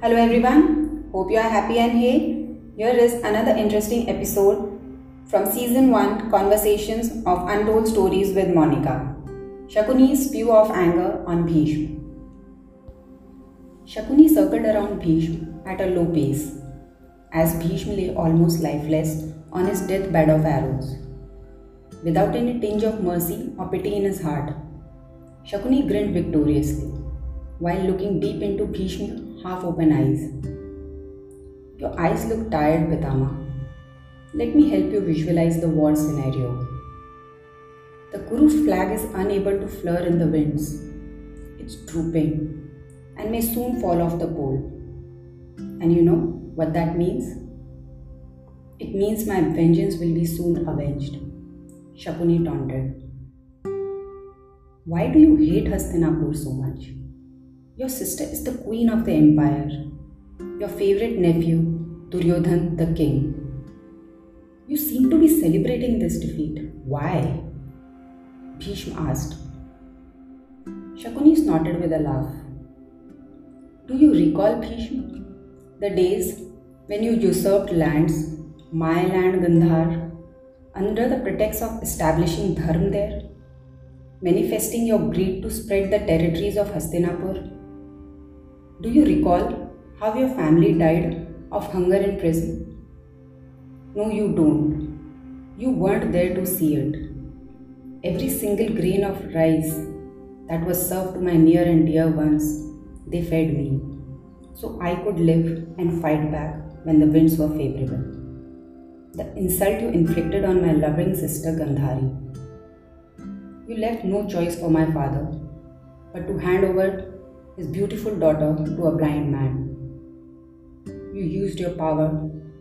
Hello everyone, hope you are happy and hey. Here is another interesting episode from season 1 Conversations of Untold Stories with Monica. Shakuni's spew of anger on Bhishma. Shakuni circled around Bhishma at a low pace as Bhishma lay almost lifeless on his deathbed of arrows. Without any tinge of mercy or pity in his heart, Shakuni grinned victoriously while looking deep into Bhishma's half open eyes. Your eyes look tired, Pitama. Let me help you visualize the war scenario. The Kuru flag is unable to flare in the winds. It's drooping and may soon fall off the pole. And you know what that means? It means my vengeance will be soon avenged. Shakuni taunted. Why do you hate Hastinapur so much? Your sister is the queen of the empire. Your favorite nephew, Duryodhan the king. You seem to be celebrating this defeat. Why? Bhishma asked. Shakuni snorted with a laugh. Do you recall, Bhishma, the days when you usurped lands, my land Gandhar, under the pretext of establishing dharma there, manifesting your greed to spread the territories of Hastinapur? Do you recall how your family died of hunger in prison? No, you don't. You weren't there to see it. Every single grain of rice that was served to my near and dear ones, they fed me. So I could live and fight back when the winds were favorable. The insult you inflicted on my loving sister Gandhari. You left no choice for my father but to hand over his beautiful daughter to a blind man. You used your power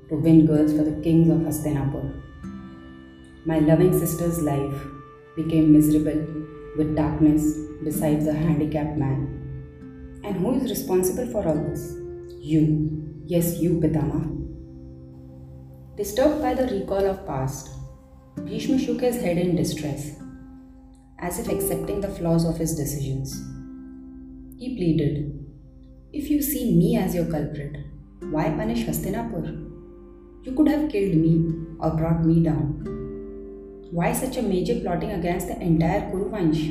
to win girls for the kings of Hastinapur. My loving sister's life became miserable with darkness besides a handicapped man. And who is responsible for all this? You. Yes, you, Pitama. Disturbed by the recall of past, Bhishma shook his head in distress, as if accepting the flaws of his decisions. He pleaded, If you see me as your culprit, why punish Hastinapur? You could have killed me or brought me down. Why such a major plotting against the entire Kuruvansh?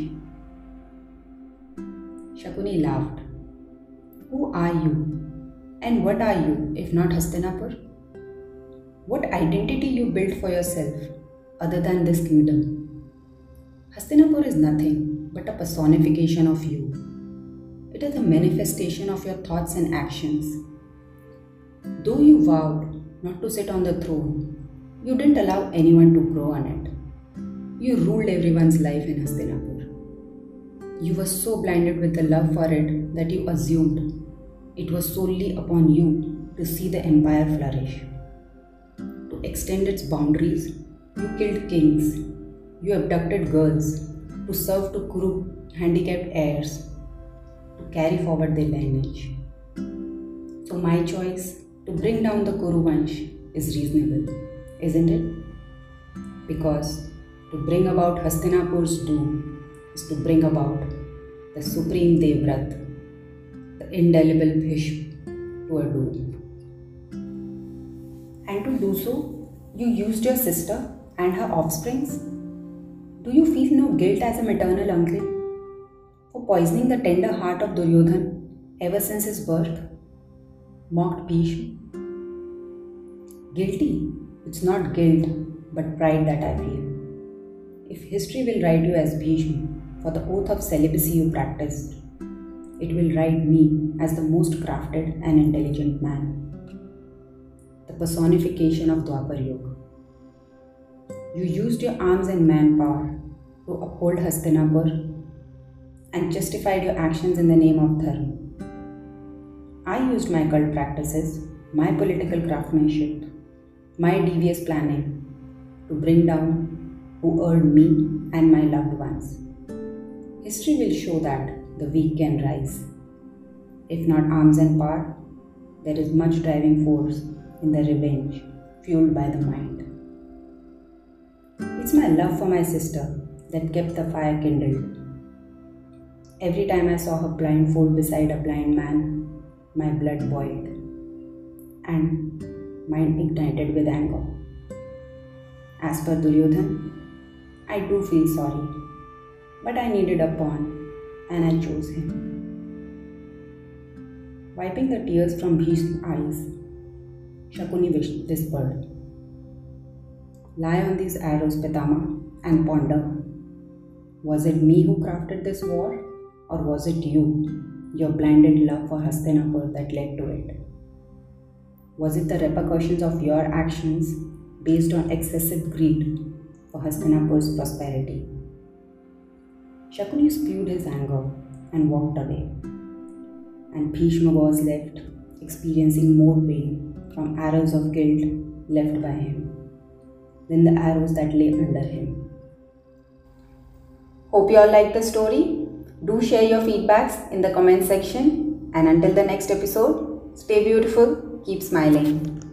Shakuni laughed. Who are you? And what are you if not Hastinapur? What identity you built for yourself other than this kingdom? Hastinapur is nothing but a personification of you. It is a manifestation of your thoughts and actions. Though you vowed not to sit on the throne, you didn't allow anyone to grow on it. You ruled everyone's life in Hastinapur. You were so blinded with the love for it that you assumed it was solely upon you to see the empire flourish. To extend its boundaries, you killed kings, you abducted girls to serve to Kuru handicapped heirs carry forward their lineage. So, my choice to bring down the Kuru Vansh is reasonable, isn't it? Because to bring about Hastinapur's doom is to bring about the supreme Devvrat, the indelible Bhishma, to a doom. And to do so, you used your sister and her offsprings? Do you feel no guilt as a maternal uncle? Poisoning the tender heart of Duryodhan ever since his birth? Mocked Bhishma. Guilty, it's not guilt, but pride that I feel. If history will write you as Bhishma for the oath of celibacy you practiced, it will write me as the most crafted and intelligent man. The personification of Dwapar Yuga. You used your arms and manpower to uphold Hastinapur and justified your actions in the name of Dharma. I used my cult practices, my political craftsmanship, my devious planning to bring down who earned me and my loved ones. History will show that the weak can rise. If not arms and power, there is much driving force in the revenge fueled by the mind. It's my love for my sister that kept the fire kindled Every time I saw her blindfold beside a blind man, my blood boiled, and mine ignited with anger. As per Duryodhan, I do feel sorry, but I needed a pawn and I chose him. Wiping the tears from Bhishma's eyes, Shakuni whispered, Lie on these arrows, Pitama, and ponder. Was it me who crafted this war, or was it you, your blinded love for Hastinapur, that led to it? Was it the repercussions of your actions based on excessive greed for Hastinapur's prosperity? Shakuni spewed his anger and walked away, and Bhishma was left experiencing more pain from arrows of guilt left by him than the arrows that lay under him. Hope you all liked the story. Do share your feedbacks in the comment section. And until the next episode, stay beautiful, keep smiling.